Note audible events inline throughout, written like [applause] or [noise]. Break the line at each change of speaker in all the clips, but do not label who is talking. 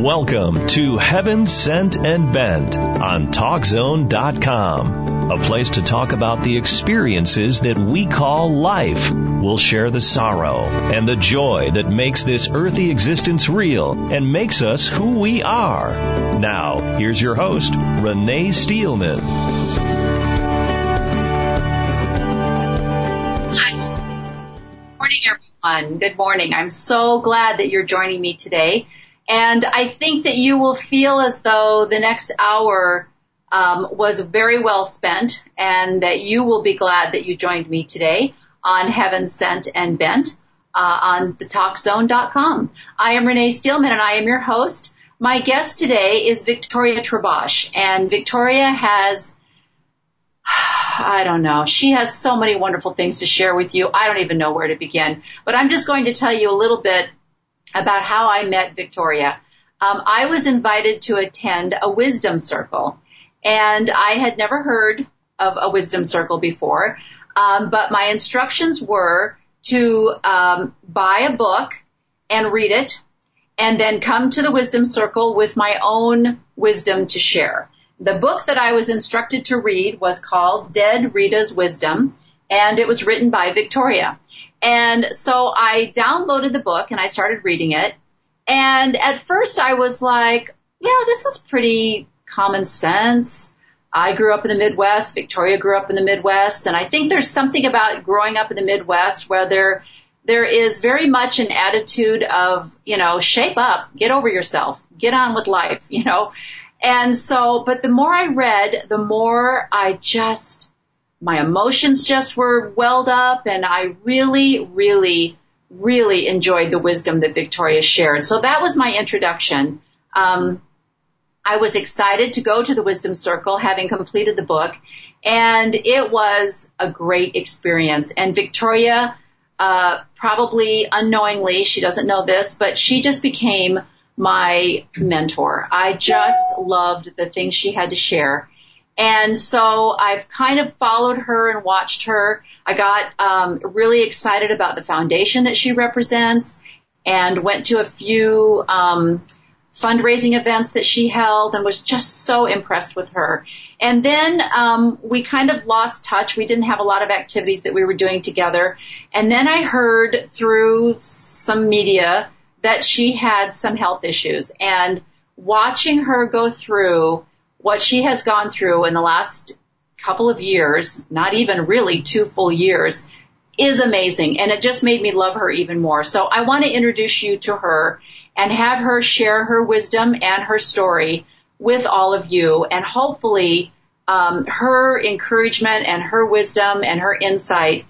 Welcome to Heaven Sent and Bent on TalkZone.com, a place to talk about the experiences that we call life. We'll share the sorrow and the joy that makes this earthly existence real and makes us who we are. Now, here's your host, Renee Steelman. Hi.
Morning, everyone. Good morning. I'm so glad that you're joining me today. And I think that you will feel as though the next hour um, was very well spent and that you will be glad that you joined me today on Heaven Sent and Bent uh, on thetalkzone.com. I am Renee Steelman and I am your host. My guest today is Victoria Trabosh and Victoria has [sighs] I don't know. She has so many wonderful things to share with you. I don't even know where to begin. But I'm just going to tell you a little bit about how I met Victoria. Um, I was invited to attend a wisdom circle, and I had never heard of a wisdom circle before. Um, but my instructions were to um, buy a book and read it, and then come to the wisdom circle with my own wisdom to share. The book that I was instructed to read was called Dead Rita's Wisdom, and it was written by Victoria. And so I downloaded the book and I started reading it. And at first I was like, yeah, this is pretty common sense. I grew up in the Midwest. Victoria grew up in the Midwest. And I think there's something about growing up in the Midwest where there, there is very much an attitude of, you know, shape up, get over yourself, get on with life, you know. And so, but the more I read, the more I just my emotions just were welled up and I really, really, really enjoyed the wisdom that Victoria shared. So that was my introduction. Um, I was excited to go to the Wisdom Circle having completed the book and it was a great experience. And Victoria, uh, probably unknowingly, she doesn't know this, but she just became my mentor. I just loved the things she had to share. And so I've kind of followed her and watched her. I got um, really excited about the foundation that she represents and went to a few um, fundraising events that she held and was just so impressed with her. And then um, we kind of lost touch. We didn't have a lot of activities that we were doing together. And then I heard through some media that she had some health issues. And watching her go through what she has gone through in the last couple of years, not even really two full years, is amazing. And it just made me love her even more. So I want to introduce you to her and have her share her wisdom and her story with all of you. And hopefully, um, her encouragement and her wisdom and her insight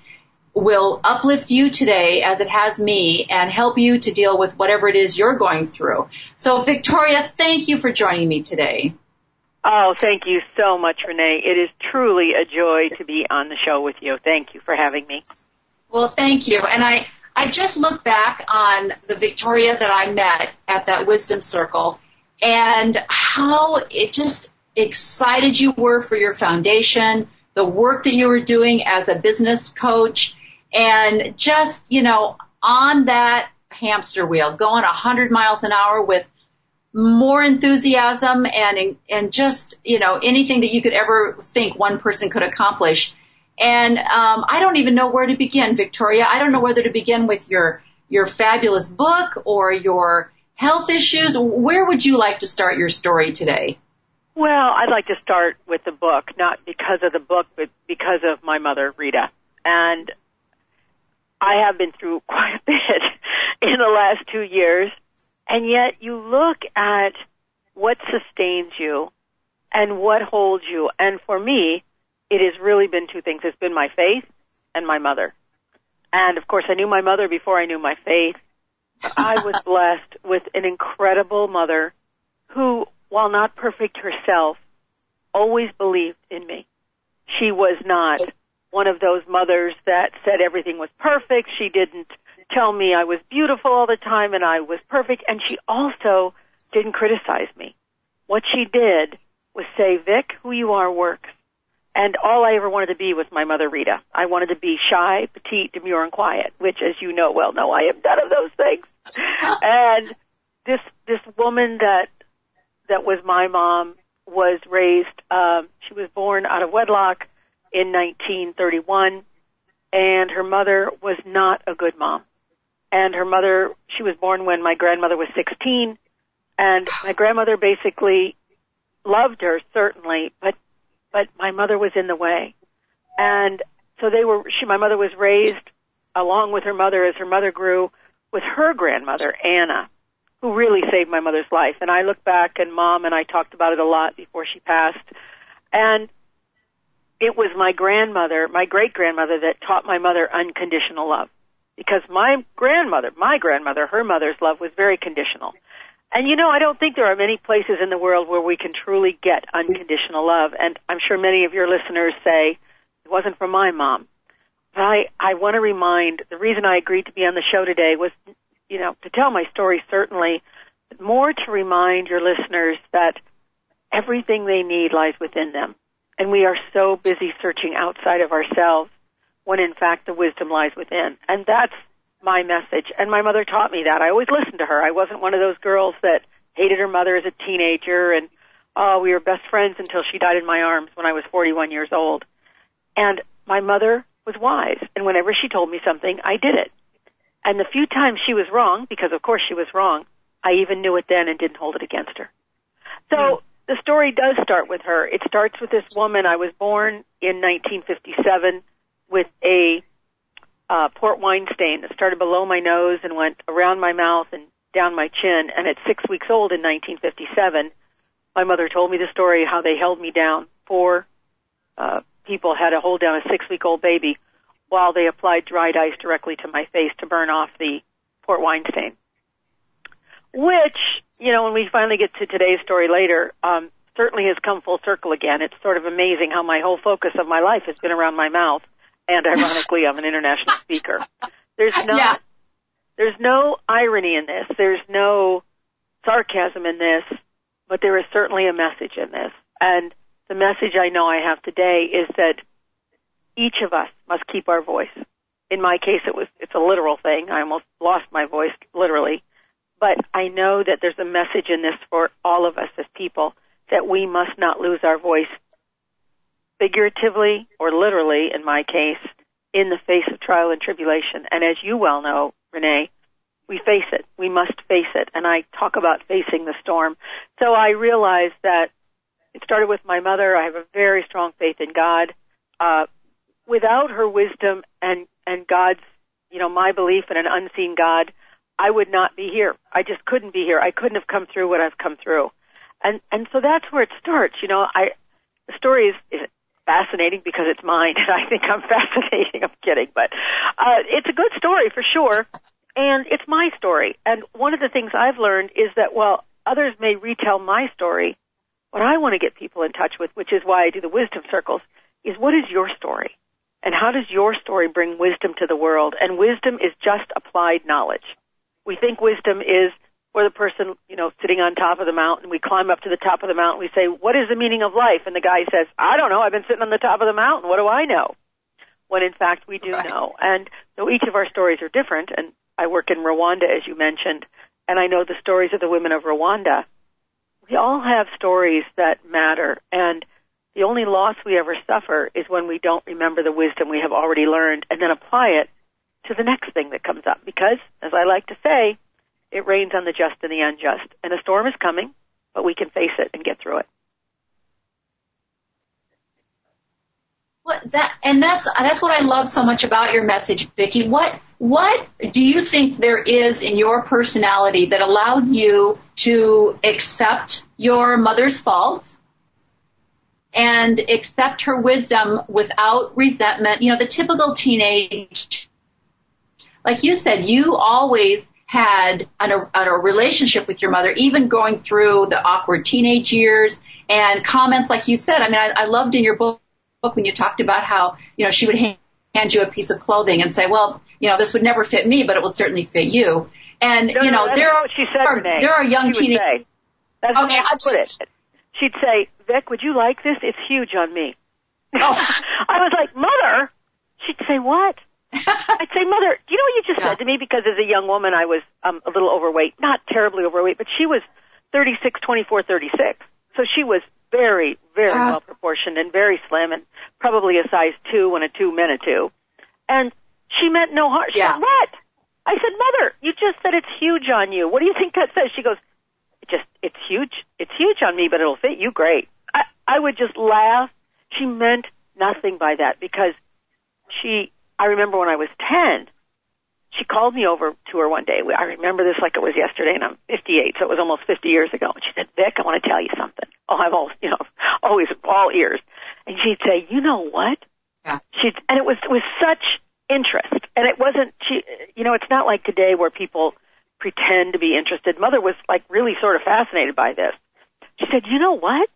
will uplift you today as it has me and help you to deal with whatever it is you're going through. So Victoria, thank you for joining me today.
Oh, thank you so much, Renee. It is truly a joy to be on the show with you. Thank you for having me.
Well, thank you. And I, I just look back on the Victoria that I met at that wisdom circle and how it just excited you were for your foundation, the work that you were doing as a business coach, and just, you know, on that hamster wheel, going a hundred miles an hour with more enthusiasm and and just you know anything that you could ever think one person could accomplish. And um, I don't even know where to begin, Victoria. I don't know whether to begin with your your fabulous book or your health issues. Where would you like to start your story today?
Well, I'd like to start with the book, not because of the book, but because of my mother, Rita. And I have been through [laughs] quite a bit in the last two years. And yet you look at what sustains you and what holds you. And for me, it has really been two things. It's been my faith and my mother. And of course, I knew my mother before I knew my faith. [laughs] I was blessed with an incredible mother who, while not perfect herself, always believed in me. She was not one of those mothers that said everything was perfect. She didn't tell me I was beautiful all the time and I was perfect. And she also didn't criticize me. What she did was say, Vic, who you are works. And all I ever wanted to be was my mother Rita. I wanted to be shy, petite, demure, and quiet, which as you know well know I am none of those things. [laughs] and this this woman that that was my mom was raised. Um, she was born out of wedlock in 1931, and her mother was not a good mom. And her mother, she was born when my grandmother was 16, and [sighs] my grandmother basically loved her certainly, but but my mother was in the way, and so they were. She, my mother was raised along with her mother as her mother grew with her grandmother Anna, who really saved my mother's life. And I look back and mom and I talked about it a lot before she passed. And it was my grandmother, my great grandmother that taught my mother unconditional love. Because my grandmother, my grandmother, her mother's love was very conditional. And you know, I don't think there are many places in the world where we can truly get unconditional love. And I'm sure many of your listeners say, it wasn't from my mom. But I, I want to remind, the reason I agreed to be on the show today was you know, to tell my story certainly, but more to remind your listeners that everything they need lies within them. And we are so busy searching outside of ourselves when in fact the wisdom lies within. And that's my message. And my mother taught me that. I always listened to her. I wasn't one of those girls that hated her mother as a teenager and oh, we were best friends until she died in my arms when I was 41 years old. And my mother was wise. And whenever she told me something, I did it. And the few times she was wrong, because of course she was wrong, I even knew it then and didn't hold it against her. So mm. the story does start with her. It starts with this woman. I was born in 1957 with a uh, port wine stain that started below my nose and went around my mouth and down my chin. And at six weeks old in 1957, my mother told me the story how they held me down. Four uh, people had to hold down a six week old baby while they applied dried ice directly to my face to burn off the port wine stain. Which, you know, when we finally get to today's story later, um, certainly has come full circle again. It's sort of amazing how my whole focus of my life has been around my mouth, and ironically, I'm an international [laughs] speaker. There's no, yeah. there's no irony in this. There's no sarcasm in this, but there is certainly a message in this. And the message I know I have today is that each of us must keep our voice. In my case, it was, it's a literal thing. I almost lost my voice, literally. But I know that there's a message in this for all of us as people that we must not lose our voice figuratively or literally, in my case, in the face of trial and tribulation. And as you well know, Renee, we face it. We must face it. And I talk about facing the storm. So I realized that it started with my mother. I have a very strong faith in God. Uh, without her wisdom and and God's, you know, my belief in an unseen God, I would not be here. I just couldn't be here. I couldn't have come through what I've come through. And and so that's where it starts. You know, I the story is, is fascinating because it's mine, [laughs] and I think I'm fascinating. I'm kidding, but uh, it's a good story for sure, and it's my story. And one of the things I've learned is that while others may retell my story, what I want to get people in touch with, which is why I do the wisdom circles, is what is your story? And how does your story bring wisdom to the world? And wisdom is just applied knowledge. We think wisdom is for the person, you know, sitting on top of the mountain. We climb up to the top of the mountain. We say, what is the meaning of life? And the guy says, I don't know. I've been sitting on the top of the mountain. What do I know? When in fact we do right. know. And so each of our stories are different. And I work in Rwanda, as you mentioned, and I know the stories of the women of Rwanda. We all have stories that matter. And the only loss we ever suffer is when we don't remember the wisdom we have already learned and then apply it to the next thing that comes up. Because, as I like to say, it rains on the just and the unjust. And a storm is coming, but we can face it and get through it.
That and that's that's what I love so much about your message, Vicky. What what do you think there is in your personality that allowed you to accept your mother's faults and accept her wisdom without resentment. You know, the typical teenage, like you said, you always had an, a, a relationship with your mother, even going through the awkward teenage years and comments like you said. I mean, I, I loved in your book when you talked about how, you know, she would hand you a piece of clothing and say, well, you know, this would never fit me, but it would certainly fit you. And,
no,
you know,
no,
there are,
she said,
are there are young teenagers.
That's okay, how put it she'd say, Vic, would you like this? It's huge on me. Oh. [laughs] I was like, Mother? She'd say, what? I'd say, Mother, do you know what you just
Yeah.
said to me? Because as a young woman, I was um, a little overweight, not terribly overweight, but she was 36, 24, 36. So she was very, very
Ah.
well proportioned and very slim and probably a size two when a two meant a two. And she meant no harm. She
Yeah.
goes, what? I said, Mother, you just said it's huge on you. What do you think that says? She goes, it just, it's huge. It's huge on me, but it'll fit you great. I, I would just laugh. She meant nothing by that because she, I remember when I was 10, she called me over to her one day. I remember this like it was yesterday and I'm 58, so it was almost 50 years ago. And she said, Vic, I want to tell you something. Oh, I'm all, you know, [laughs] always all ears. And she'd say, you know what?
Yeah.
She'd, and it was, it was such interest. And it wasn't, she, you know, it's not like today where people pretend to be interested. Mother was like really sort of fascinated by this. She said, you know what?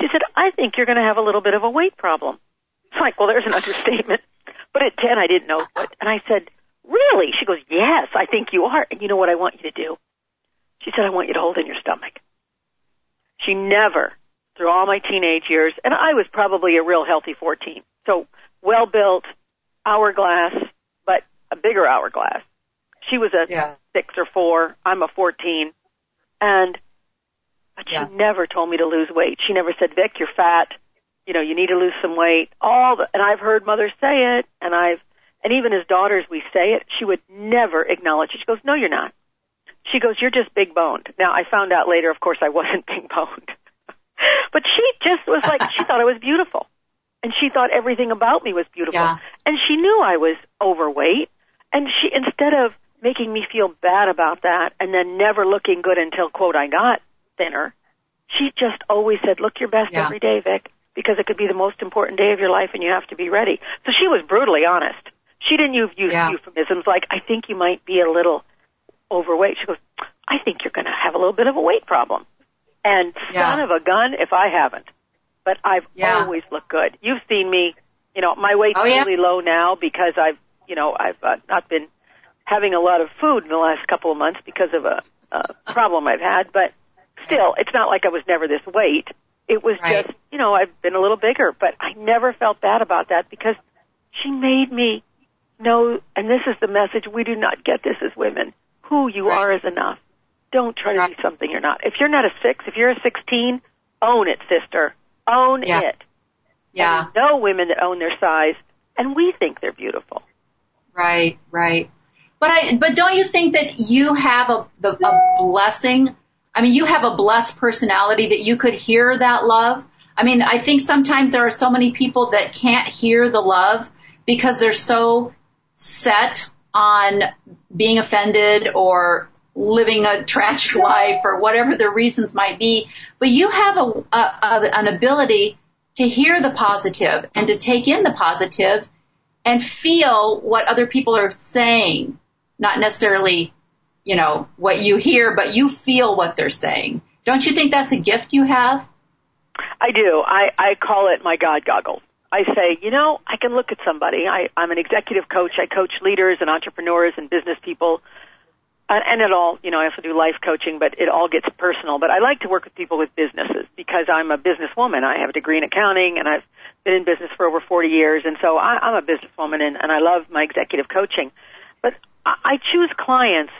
She said, I think you're going to have a little bit of a weight problem. It's like, well, there's an understatement. But at 10, I didn't know what. And I said, really? She goes, yes, I think you are. And you know what I want you to do? She said, I want you to hold in your stomach. She never, through all my teenage years, and I was probably a real healthy 14. So well built, hourglass, but a bigger hourglass. She was a
Yeah.
six or four. I'm a 14. And, but
Yeah.
she never told me to lose weight. She never said, Vic, you're fat. You know, you need to lose some weight. All the, and I've heard mothers say it, and I've, and even as daughters we say it, she would never acknowledge it. She goes, no, you're not. She goes, you're just big boned. Now I found out later, of course, I wasn't [laughs] big boned. but she just was like, she thought I was beautiful. And she thought everything about me was beautiful.
Yeah.
And she knew I was overweight. And she, instead of making me feel bad about that and then never looking good until, quote, I got thinner, she just always said, look your best
Yeah.
every day, Vic, because it could be the most important day of your life and you have to be ready. So she was brutally honest. She didn't use,
Yeah.
euphemisms like, I think you might be a little overweight. She goes, I think you're going to have a little bit of a weight problem. And
Yeah.
son of a gun if I haven't. But I've
Yeah.
always looked good. You've seen me, you know, my weight's
Oh, yeah.
really low now because I've, you know, I've uh, not been having a lot of food in the last couple of months because of a, a problem I've had. But still, it's not like I was never this weight. It was
Right.
just, you know, I've been a little bigger, but I never felt bad about that because she made me know, and this is the message, we do not get this as women. Who you
Right.
are is enough. Don't try to
Right.
be something you're not. If you're not a six, if you're a 16, own it, sister. Own
Yeah.
it.
Yeah.
And know women that own their size, and we think they're beautiful.
Right, right. But I, but don't you think that you have a, the, a blessing? I mean, you have a blessed personality that you could hear that love. I mean, I think sometimes there are so many people that can't hear the love because they're so set on being offended or living a tragic [laughs] life or whatever the reasons might be. But you have a, a, a an ability to hear the positive and to take in the positive and feel what other people are saying, not necessarily, you know, what you hear, but you feel what they're saying. Don't you think that's a gift you have?
I do. I, I call it my God goggles. I say, you know, I can look at somebody. I, I'm an executive coach. I coach leaders and entrepreneurs and business people. And, and it all, you know, I also do life coaching, but it all gets personal. But I like to work with people with businesses because I'm a businesswoman. I have a degree in accounting and I've been in business for over 40 years. And so I, I'm a businesswoman and, and I love my executive coaching. But I, I choose clients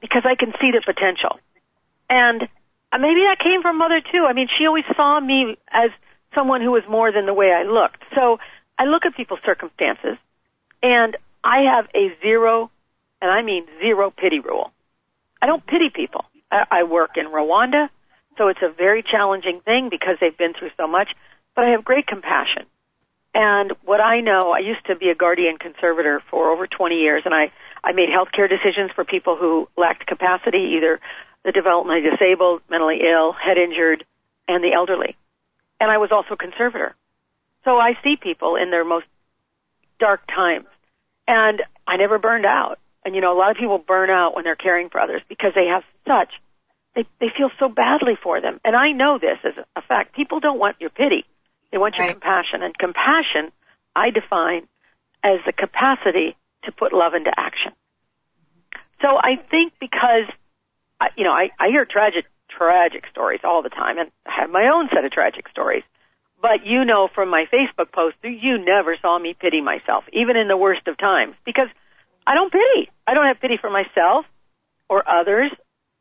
because I can see the potential. And uh, maybe that came from mother too. I mean, she always saw me as someone who was more than the way I looked. So I look at people's circumstances and I have a zero, and I mean zero pity rule. I don't pity people. I, I work in Rwanda, so it's a very challenging thing because they've been through so much, but I have great compassion. And what I know, I used to be a guardian conservator for over 20 years, and I, I made healthcare decisions for people who lacked capacity, either the developmentally disabled, mentally ill, head injured, and the elderly. And I was also a conservator. So I see people in their most dark times. And I never burned out. And you know, a lot of people burn out when they're caring for others because they have such, they, they feel so badly for them. And I know this as a fact. People don't want your pity. They want your
Right.
compassion. And compassion, I define as the capacity to put love into action. So I think because, you know, I, I hear tragic, tragic stories all the time and I have my own set of tragic stories. But you know from my Facebook post, you never saw me pity myself, even in the worst of times, because I don't pity. I don't have pity for myself or others.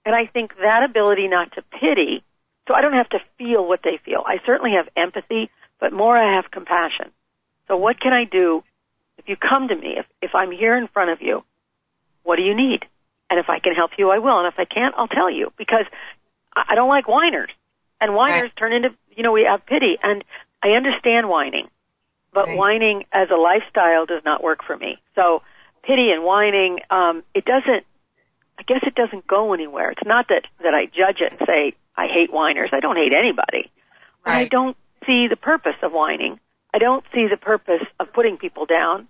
And I think that ability not to pity, so I don't have to feel what they feel. I certainly have empathy, but more I have compassion. So what can I do you come to me, if, if I'm here in front of you, what do you need? And if I can help you, I will. And if I can't, I'll tell you because I don't like whiners. And whiners right. turn into, you know, we have pity. And I understand whining, but right. whining as a lifestyle does not work for me. So pity and whining, um, it doesn't, I guess it doesn't go anywhere. It's not that, that I judge it and say, I hate whiners. I don't hate anybody. Right. I don't see the purpose of whining. I don't see the purpose of putting people down.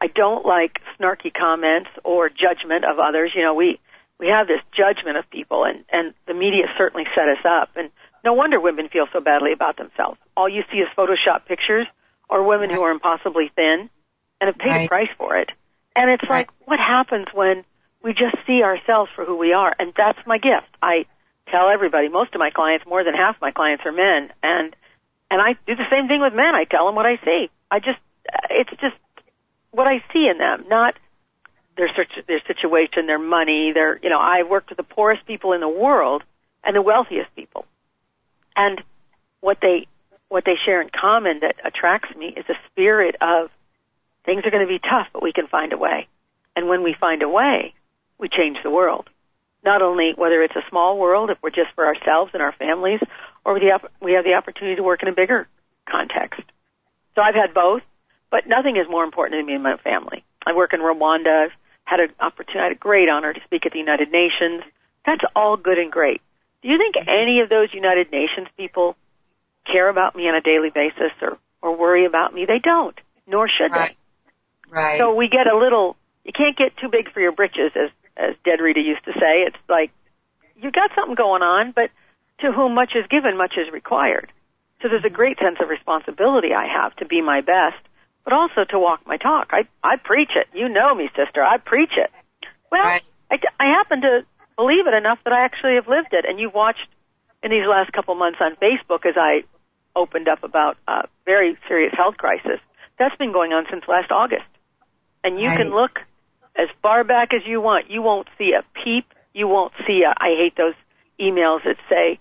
I don't like snarky comments or judgment of others. You know, we we have this judgment of people, and and the media certainly set us up. And no wonder women feel so badly about themselves. All you see is Photoshop pictures or women right. who are impossibly thin and have paid right. a price for it. And it's right. like, what happens when we just see ourselves for who we are? And that's my gift. I tell everybody, most of my clients, more than half my clients are men, and and I do the same thing with men. I tell them what I see. I just, it's just what I see in them, not their their situation, their money, their you know. I've worked with the poorest people in the world and the wealthiest people, and what they what they share in common that attracts me is a spirit of things are going to be tough, but we can find a way. And when we find a way, we change the world. Not only whether it's a small world, if we're just for ourselves and our families, or we have the opportunity to work in a bigger context. So I've had both. But nothing is more important to me and my family. I work in Rwanda. I've had an opportunity, I had a great honor to speak at the United Nations. That's all good and great. Do you think mm-hmm. any of those United Nations people care about me on a daily basis or, or worry about me? They don't, nor should
right.
they.
Right.
So we get a little, you can't get too big for your britches, as, as Dead Rita used to say. It's like, you've got something going on, but to whom much is given, much is required. So there's a mm-hmm. great sense of responsibility I have to be my best but also to walk my talk. I I preach it. You know me, sister. I preach it. Well, right. I, I happen to believe it enough that I actually have lived it. And you've watched in these last couple months on Facebook as I opened up about a very serious health crisis. That's been going on since last August. And you right. can look as far back as you want. You won't see a peep. You won't see a, I hate those emails that say,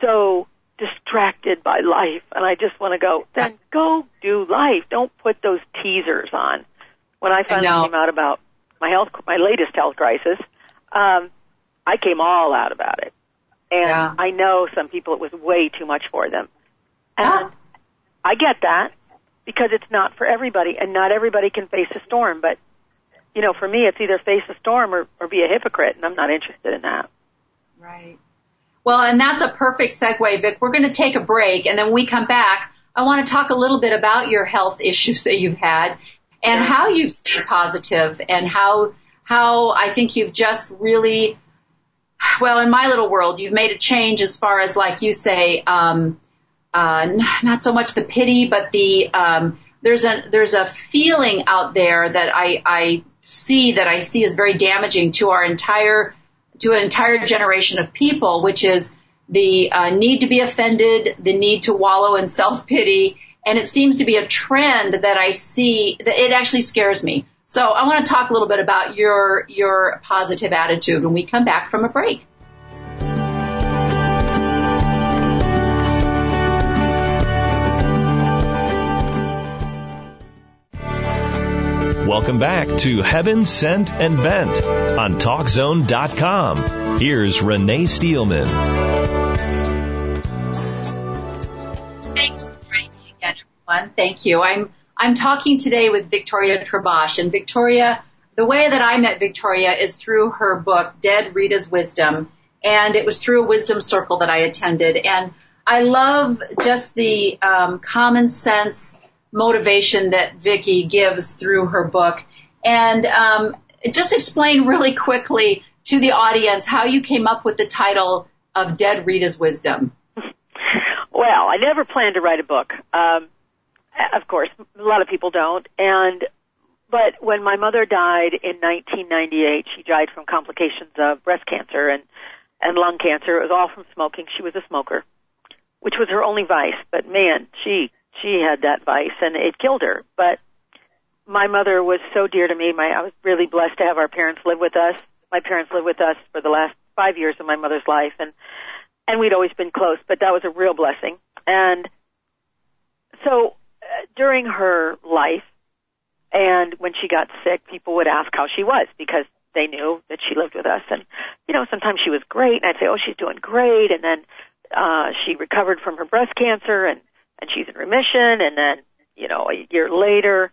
so distracted by life and I just want to go, then go do life. Don't put those teasers on. When I finally I came out about my health, my latest health crisis, um, I came all out about it. And yeah. I know some people it was way too much for them. And I get that because it's not for everybody and not everybody can face a storm. But, you know, for me, it's either face a storm or, or be a hypocrite and I'm not interested in that.
Right. Well, and that's a perfect segue, Vic. We're going to take a break, and then when we come back, I want to talk a little bit about your health issues that you've had and how you've stayed positive and how how I think you've just really well in my little world you've made a change as far as like you say um, uh, not so much the pity but the um, there's a there's a feeling out there that I I see that I see is very damaging to our entire to an entire generation of people, which is the uh, need to be offended, the need to wallow in self pity, and it seems to be a trend that I see that it actually scares me. So I want to talk a little bit about your your positive attitude when we come back from a break.
Welcome back to Heaven Sent and Bent on TalkZone.com. Here's Renee Steelman.
Thanks for joining me again, everyone. Thank you. I'm I'm talking today with Victoria Trabosh, and Victoria, the way that I met Victoria is through her book Dead Rita's Wisdom, and it was through a wisdom circle that I attended, and I love just the um, common sense motivation that Vicky gives through her book. And um, just explain really quickly to the audience how you came up with the title of Dead Rita's Wisdom.
Well, I never planned to write a book. Um, of course, a lot of people don't. And but when my mother died in 1998, she died from complications of breast cancer and and lung cancer. It was all from smoking. She was a smoker which was her only vice. But man, she she had that vice, and it killed her. But my mother was so dear to me. My I was really blessed to have our parents live with us. My parents lived with us for the last five years of my mother's life, and and we'd always been close. But that was a real blessing. And so uh, during her life, and when she got sick, people would ask how she was because they knew that she lived with us. And, you know, sometimes she was great and I'd say, oh, she's doing great. And then, uh, she recovered from her breast cancer and, and she's in remission. And then, you know, a year later,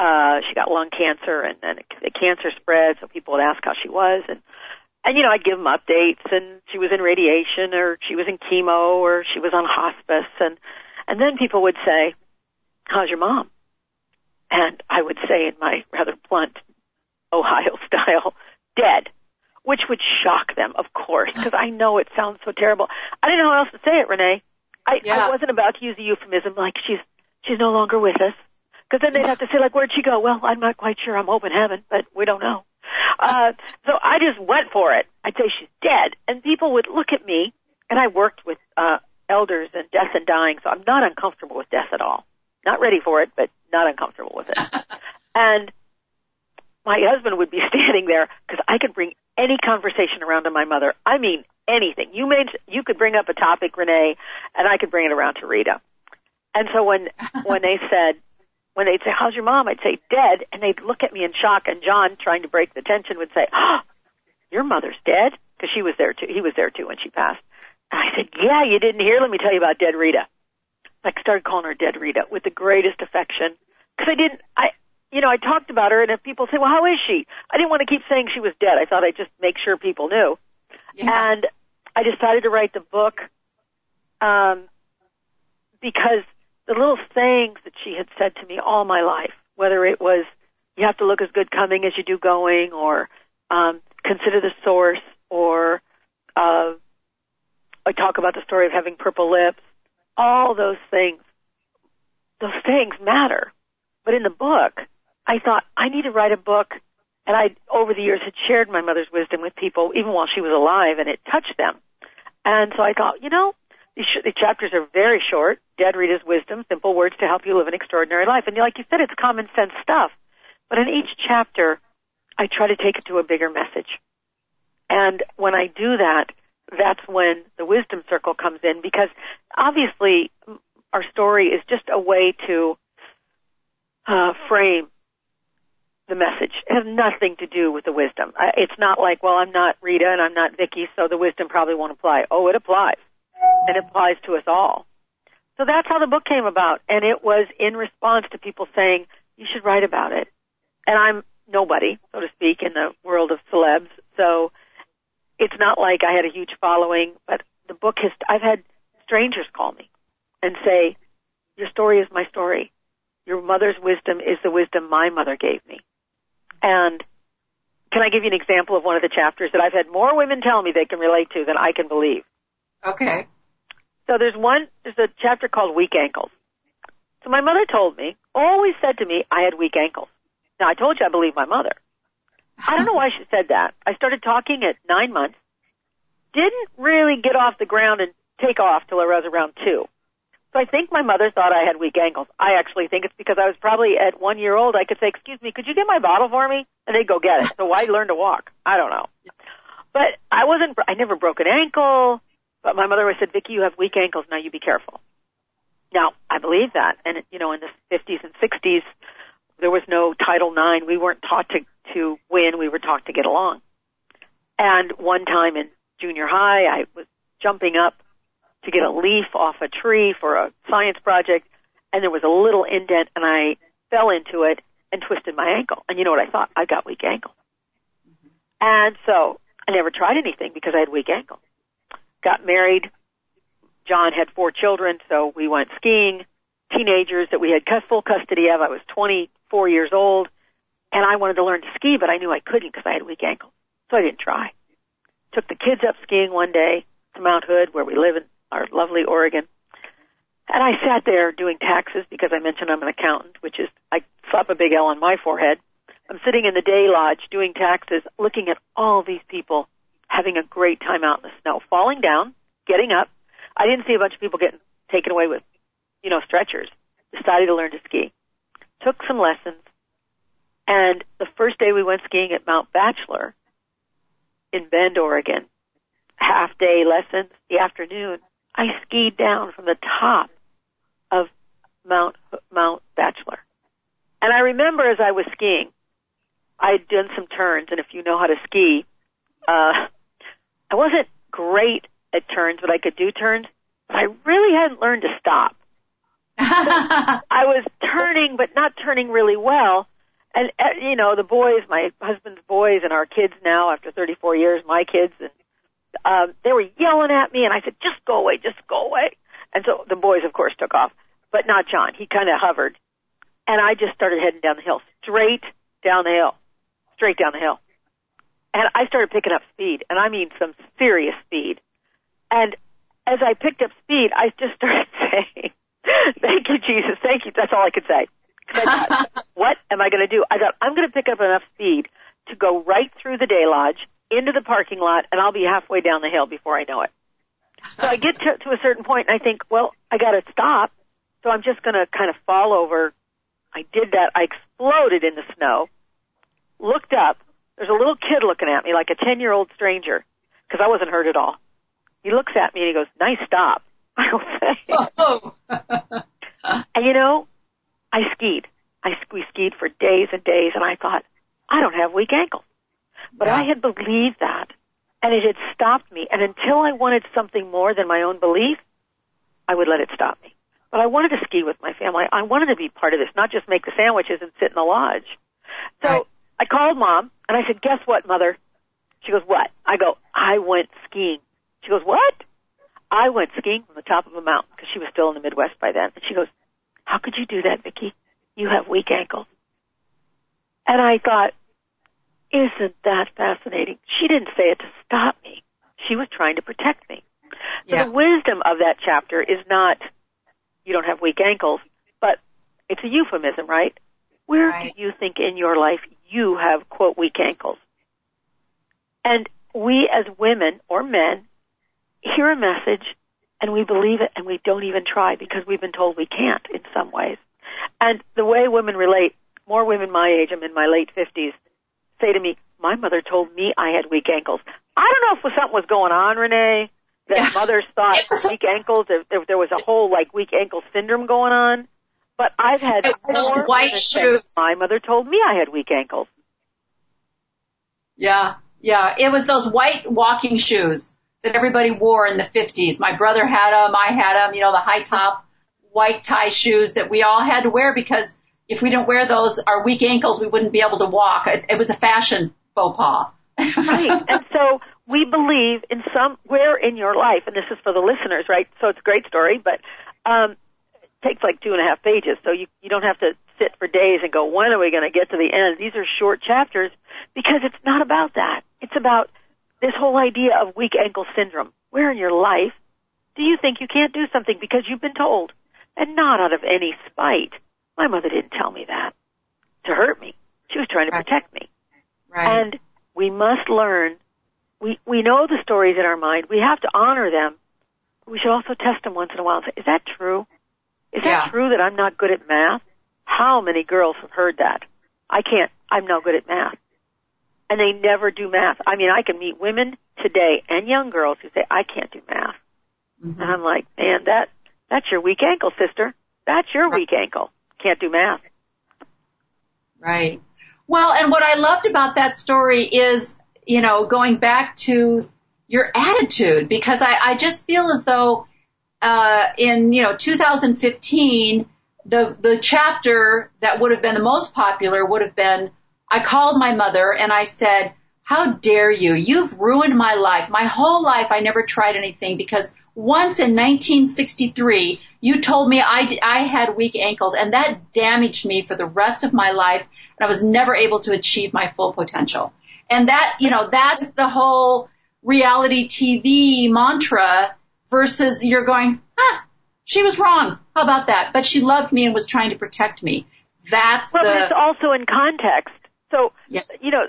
uh, she got lung cancer and then the cancer spread. So people would ask how she was. And, and, you know, I'd give them updates and she was in radiation or she was in chemo or she was on hospice. And, and then people would say, how's your mom? And I would say in my rather blunt Ohio [laughs] style, dead, which would shock them, of course, because I know it sounds so terrible. I didn't know how else to say it, Renee. I, yeah. I wasn't about to use a euphemism like she's she's no longer with us, because then they'd have to say like, where'd she go? Well, I'm not quite sure. I'm hoping heaven, but we don't know. Uh, so I just went for it. I'd say she's dead, and people would look at me, and I worked with uh, elders and death and dying, so I'm not uncomfortable with death at all. Not ready for it, but not uncomfortable with it. [laughs] and my husband would be [laughs] standing there because I could bring any conversation around to my mother. I mean, anything. You made, you could bring up a topic, Renee, and I could bring it around to Rita. And so when, [laughs] when they said, when they'd say, how's your mom? I'd say, dead. And they'd look at me in shock. And John, trying to break the tension, would say, oh, your mother's dead? Because she was there too. He was there too when she passed. And I said, yeah, you didn't hear? Let me tell you about dead Rita. Like started calling her dead Rita with the greatest affection. Cause I didn't, I, you know, I talked about her, and if people say, "Well, how is she?" I didn't want to keep saying she was dead. I thought I'd just make sure people knew. Yeah. And I decided to write the book um, because the little sayings that she had said to me all my life, whether it was "You have to look as good coming as you do going," or um, "Consider the source," or uh, I talk about the story of having purple lips. All those things, those things matter. But in the book, I thought I need to write a book, and I over the years had shared my mother's wisdom with people even while she was alive, and it touched them. And so I thought, you know, sh- the chapters are very short. Dead Rita's wisdom, simple words to help you live an extraordinary life. And like you said, it's common sense stuff. But in each chapter, I try to take it to a bigger message. And when I do that, that's when the wisdom circle comes in because obviously our story is just a way to uh, frame the message. It has nothing to do with the wisdom. It's not like, well, I'm not Rita and I'm not Vicky, so the wisdom probably won't apply. Oh, it applies. And it applies to us all. So that's how the book came about. And it was in response to people saying, you should write about it. And I'm nobody, so to speak, in the world of celebs. So it's not like I had a huge following, but the book has, I've had strangers call me and say, your story is my story. Your mother's wisdom is the wisdom my mother gave me. And can I give you an example of one of the chapters that I've had more women tell me they can relate to than I can believe?
Okay.
So there's one, there's a chapter called Weak Ankles. So my mother told me, always said to me, I had weak ankles. Now I told you I believe my mother. I don't know why she said that. I started talking at nine months. Didn't really get off the ground and take off till I was around two. So I think my mother thought I had weak ankles. I actually think it's because I was probably at one year old. I could say, "Excuse me, could you get my bottle for me?" And they'd go get it. So why learn to walk? I don't know. But I wasn't. I never broke an ankle. But my mother always said, "Vicky, you have weak ankles. Now you be careful." Now I believe that, and you know, in the 50s and 60s, there was no Title IX. We weren't taught to to win. We were taught to get along. And one time in junior high, I was jumping up to get a leaf off a tree for a science project, and there was a little indent, and I fell into it and twisted my ankle. And you know what I thought? I got weak ankle. And so I never tried anything because I had weak ankle. Got married. John had four children, so we went skiing. Teenagers that we had full custody of. I was 24 years old, and I wanted to learn to ski, but I knew I couldn't because I had weak ankle. So I didn't try. Took the kids up skiing one day to Mount Hood, where we live in our lovely Oregon. And I sat there doing taxes because I mentioned I'm an accountant, which is, I slap a big L on my forehead. I'm sitting in the day lodge doing taxes, looking at all these people having a great time out in the snow, falling down, getting up. I didn't see a bunch of people getting taken away with, you know, stretchers. Decided to learn to ski. Took some lessons. And the first day we went skiing at Mount Bachelor in Bend, Oregon, half day lessons, the afternoon, I skied down from the top of Mount Mount Bachelor. And I remember as I was skiing, I had done some turns, and if you know how to ski, uh, I wasn't great at turns, but I could do turns. But I really hadn't learned to stop. [laughs] I was turning, but not turning really well. And uh, you know, the boys, my husband's boys, and our kids now, after 34 years, my kids, and um, they were yelling at me, and I said, "Just go away, just go away." And so the boys, of course, took off, but not John. He kind of hovered, and I just started heading down the hill, straight down the hill, straight down the hill. And I started picking up speed, and I mean some serious speed. And as I picked up speed, I just [laughs] started saying, "Thank you, Jesus, thank you." That's all I could say. I thought, [laughs] what am I going to do? I thought I'm going to pick up enough speed to go right through the day lodge into the parking lot, and I'll be halfway down the hill before I know it. So I get to, to a certain point, and I think, well, I got to stop. So I'm just going to kind of fall over. I did that. I exploded in the snow. Looked up. There's a little kid looking at me like a 10 year old stranger because I wasn't hurt at all. He looks at me and he goes, "Nice stop." [laughs] I go, "Thanks." Oh. and you know, I skied. I we skied for days and days, and I thought, I don't have weak ankles. But yeah. I had believed that, and it had stopped me. And until I wanted something more than my own belief, I would let it stop me. But I wanted to ski with my family. I wanted to be part of this, not just make the sandwiches and sit in the lodge. So right. I called mom, and I said, "Guess what, mother?" She goes, "What?" I go, "I went skiing." She goes, "What?" I went skiing from the top of a mountain because she was still in the Midwest by then. And she goes, "How could you do that, Vicky? You have weak ankles." And I thought, isn't that fascinating? She didn't say it to stop me. She was trying to protect me. So yeah. the wisdom of that chapter is not you don't have weak ankles, but it's a euphemism, right? Where right. do you think in your life you have quote weak ankles? And we as women or men hear a message and we believe it and we don't even try because we've been told we can't in some ways. And the way women relate, more women my age, I'm in my late 50s, say to me, my mother told me I had weak ankles. I don't know if something was going on, Renee, that yeah. mothers thought weak ankles, if, if there was a whole like weak ankle syndrome going on. But I've had
those white shoes.
My mother told me I had weak ankles.
Yeah, yeah. It was those white walking shoes that everybody wore in the 50s. My brother had them. I had them. You know, the high top white tie shoes that we all had to wear because if we didn't wear those, our weak ankles, we wouldn't be able to walk. It, it was a fashion faux pas.
right. [laughs] And so we believe in somewhere in your life, and this is for the listeners, right? So it's a great story, but um, it takes like two and a half pages, so you you don't have to sit for days and go, when are we going to get to the end? These are short chapters because it's not about that. It's about this whole idea of weak ankle syndrome. Where in your life do you think you can't do something because you've been told, and not out of any spite? My mother didn't tell me that to hurt me. She was trying to right. protect me.
Right.
And we must learn. We we know the stories in our mind. We have to honor them. We should also test them once in a while and say, "Is that true? Is
yeah.
that true that I'm not good at math?" How many girls have heard that? I can't. I'm no good at math, and they never do math. I mean, I can meet women today and young girls who say, "I can't do math," mm-hmm. and I'm like, "Man, that that's your weak ankle, sister. That's your right. weak ankle." Can't do math.
Right. Well, and what I loved about that story is, you know, going back to your attitude because I, I just feel as though uh, in you know 2015 the the chapter that would have been the most popular would have been I called my mother and I said, "How dare you? You've ruined my life. My whole life I never tried anything because once in 1963 you told me I, I had weak ankles and that damaged me for the rest of my life and I was never able to achieve my full potential. And that, you know, that's the whole reality TV mantra versus you're going, ah, she was wrong. How about that? But she loved me and was trying to protect me. That's
well,
the.
Well, it's also in context. So,
yes.
you know,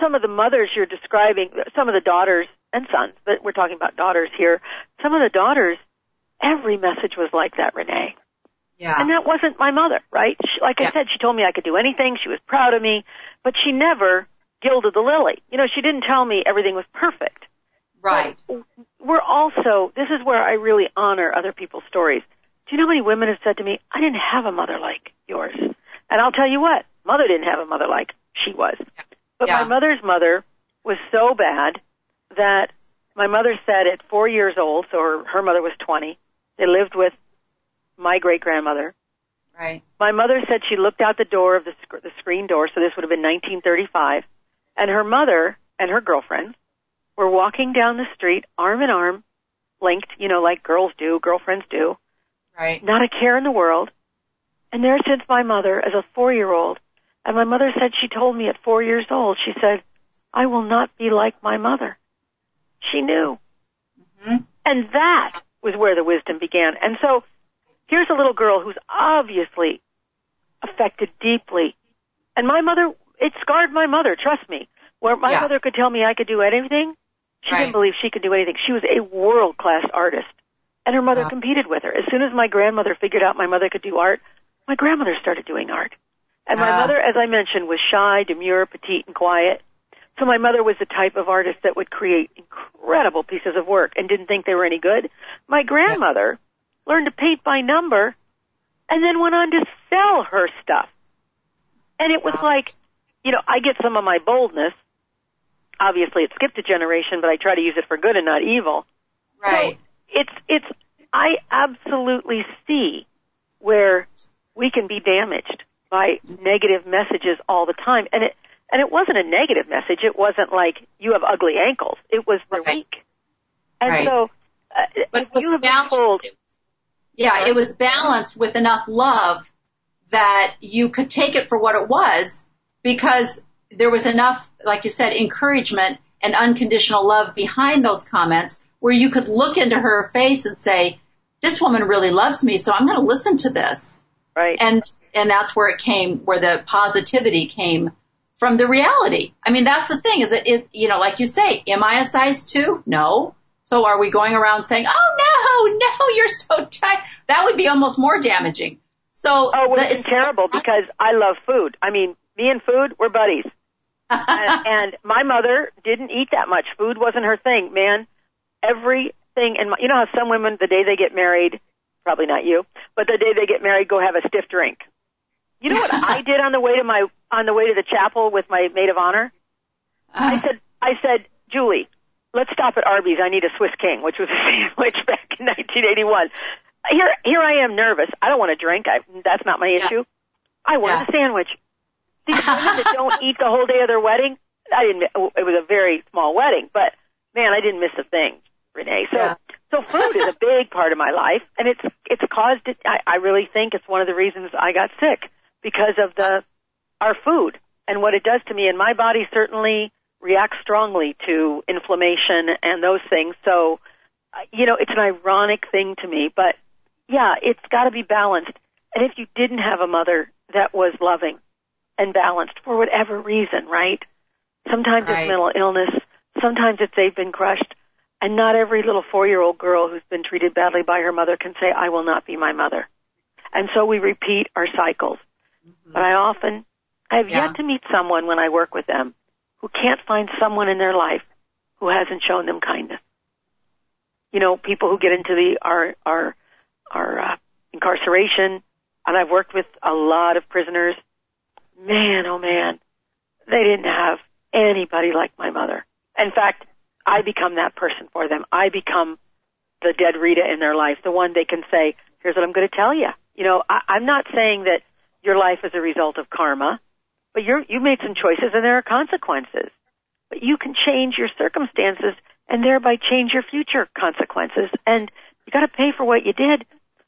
some of the mothers you're describing, some of the daughters and sons, but we're talking about daughters here. Some of the daughters every message was like that, Renee.
Yeah.
And that wasn't my mother, right? She, like
Yeah.
I said, she told me I could do anything. She was proud of me, but she never gilded the lily. You know, she didn't tell me everything was perfect.
right.
We're also, this is where I really honor other people's stories. Do you know how many women have said to me, I didn't have a mother like yours? And I'll tell you what, mother didn't have a mother like she was. Yeah. But
Yeah.
my mother's mother was so bad that my mother said at four years old, so her, her mother was 20, they lived with my great grandmother.
Right.
My mother said she looked out the door of the, sc- the screen door, so this would have been 1935, and her mother and her girlfriend were walking down the street arm in arm, linked, you know, like girls do, girlfriends do,
Right.
not a care in the world. And there sits my mother as a four year old. And my mother said she told me at four years old, she said, I will not be like my mother. She knew.
Mhm.
And that was where the wisdom began. And so here's a little girl who's obviously affected deeply. And my mother, it scarred my mother, trust me. Where my
Yeah.
mother could tell me I could do anything, she
Right.
didn't believe she could do anything. She was a world class artist. And her mother
Wow.
competed with her. As soon as my grandmother figured out my mother could do art, my grandmother started doing art. And my
Ah.
mother, as I mentioned, was shy, demure, petite, and quiet. So my mother was the type of artist that would create incredible pieces of work and didn't think they were any good. My grandmother learned to paint by number and then went on to sell her stuff. And it was
Wow.
like, you know, I get some of my boldness. Obviously it skipped a generation, but I try to use it for good and not evil.
Right.
So it's it's I absolutely see where we can be damaged by negative messages all the time. And it and it wasn't a negative message. It wasn't like you have ugly ankles. It was they're
Right.
weak. And
Right.
so
but it was balanced. yeah, it was balanced with enough love that you could take it for what it was because there was enough, like you said, encouragement and unconditional love behind those comments where you could look into her face and say, this woman really loves me, so I'm going to listen to this.
right,
And, and that's where it came, where the positivity came from the reality. I mean, that's the thing is that it, you know, like you say, am I a size two? No. So are we going around saying, oh no, no, you're so tight? That would be almost more damaging. So
oh, well,
the-
it's terrible because I love food. I mean, me and food, we're buddies. and, [laughs] and my mother didn't eat that much. Food wasn't her thing, man. Everything, and you know how some women, the day they get married, probably not you, but the day they get married, go have a stiff drink. You know what [laughs] I did on the way to my on the way to the chapel with my maid of honor? I uh-huh. said, I said, Julie, let's stop at Arby's. I need a Swiss King, which was a [laughs] sandwich back in 1981. Here, here I am nervous. I don't want to drink. I, that's not my
Yeah.
issue. I want
Yeah.
a sandwich. These women that don't [laughs] eat the whole day of their wedding, I didn't. Oh, it was a very small wedding, but man, I didn't miss a thing, Renee. So,
Yeah.
so food is a [laughs] big part of my life, and it's it's caused it. I, I really think it's one of the reasons I got sick because of the our food and what it does to me, and my body certainly reacts strongly to inflammation and those things. So, uh, you know, it's an ironic thing to me, but yeah, it's got to be balanced. And if you didn't have a mother that was loving and balanced for whatever reason, right? Sometimes
Right.
it's mental illness, sometimes it's they've been crushed, and not every little four-year-old girl who's been treated badly by her mother can say, "I will not be my mother." And so we repeat our cycles. But I often, I have
Yeah.
yet to meet someone when I work with them who can't find someone in their life who hasn't shown them kindness. You know, people who get into the our our our uh, incarceration, and I've worked with a lot of prisoners. Man, oh man, they didn't have anybody like my mother. In fact, I become that person for them. I become the dead Rita in their life, the one they can say, "Here's what I'm going to tell you." You know, I, I'm not saying that your life is a result of karma, but you're you made some choices and there are consequences. But you can change your circumstances and thereby change your future consequences. And you got to pay for what you did,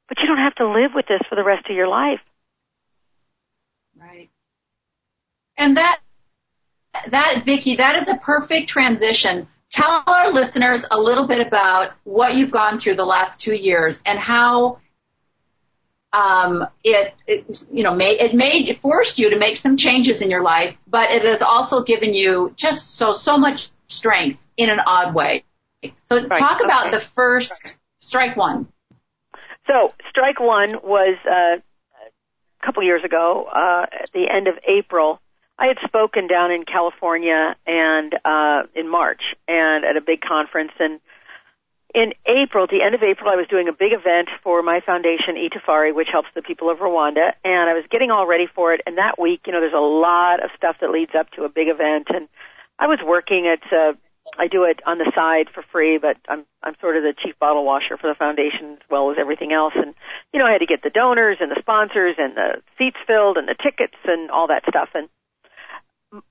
but you don't have to live with this for the rest of your life.
Right. And that, that, Vicky, that is a perfect transition. Tell our listeners a little bit about what you've gone through the last two years and how um, it, it, you know, made, it made, it forced you to make some changes in your life, but it has also given you just so, so much strength in an odd way. So
Right,
talk about the first strike one.
So strike one was uh, a couple years ago, uh, at the end of April. I had spoken down in California and uh, in March and at a big conference and in April, the end of April, I was doing a big event for my foundation, Itafari, which helps the people of Rwanda, and I was getting all ready for it. And that week, you know, there's a lot of stuff that leads up to a big event, and I was working at. Uh, I do it on the side for free, but I'm I'm sort of the chief bottle washer for the foundation as well as everything else. And you know, I had to get the donors and the sponsors and the seats filled and the tickets and all that stuff. And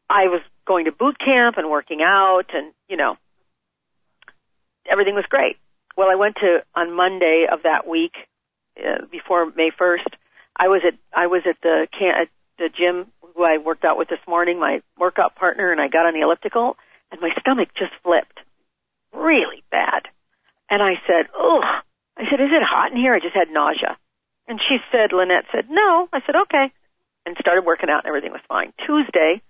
I was going to boot camp and working out, and you know, everything was great. Well, I went to on Monday of that week uh, before May 1st. I was at I was at the can at the gym who I worked out with this morning, my workout partner, and I got on the elliptical, and my stomach just flipped, really bad. And I said, "Ugh." I said, "Is it hot in here?" I just had nausea. And she said, Lynette said, "No." I said, "Okay," and started working out, and everything was fine. Tuesday,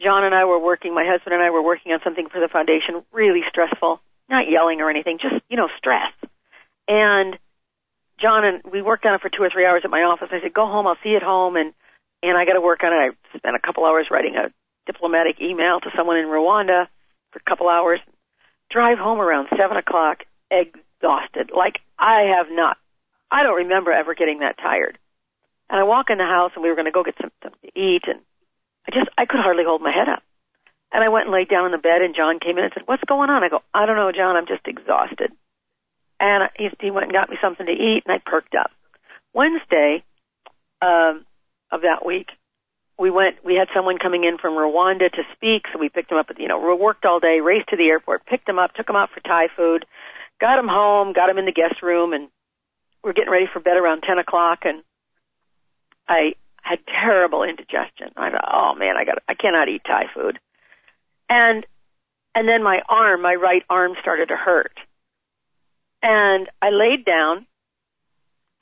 John and I were working. My husband and I were working on something for the foundation, really stressful not yelling or anything, just, you know, stress. And John and we worked on it for two or three hours at my office. I said, go home. I'll see you at home. And, and I got to work on it. I spent a couple hours writing a diplomatic email to someone in Rwanda for a couple hours. Drive home around seven o'clock, exhausted. Like I have not, I don't remember ever getting that tired. And I walk in the house and we were going to go get something to eat and I just, I could hardly hold my head up. And I went and laid down in the bed, and John came in and said, "What's going on?" I go, "I don't know, John. I'm just exhausted." And he, he went and got me something to eat, and I perked up. Wednesday um, of that week, we went. We had someone coming in from Rwanda to speak, so we picked him up. At, you know, we worked all day, raced to the airport, picked him up, took him out for Thai food, got him home, got him in the guest room, and we're getting ready for bed around ten o'clock, and I had terrible indigestion. I thought, oh man, I got, I cannot eat Thai food and and then my arm, my right arm started to hurt. And I laid down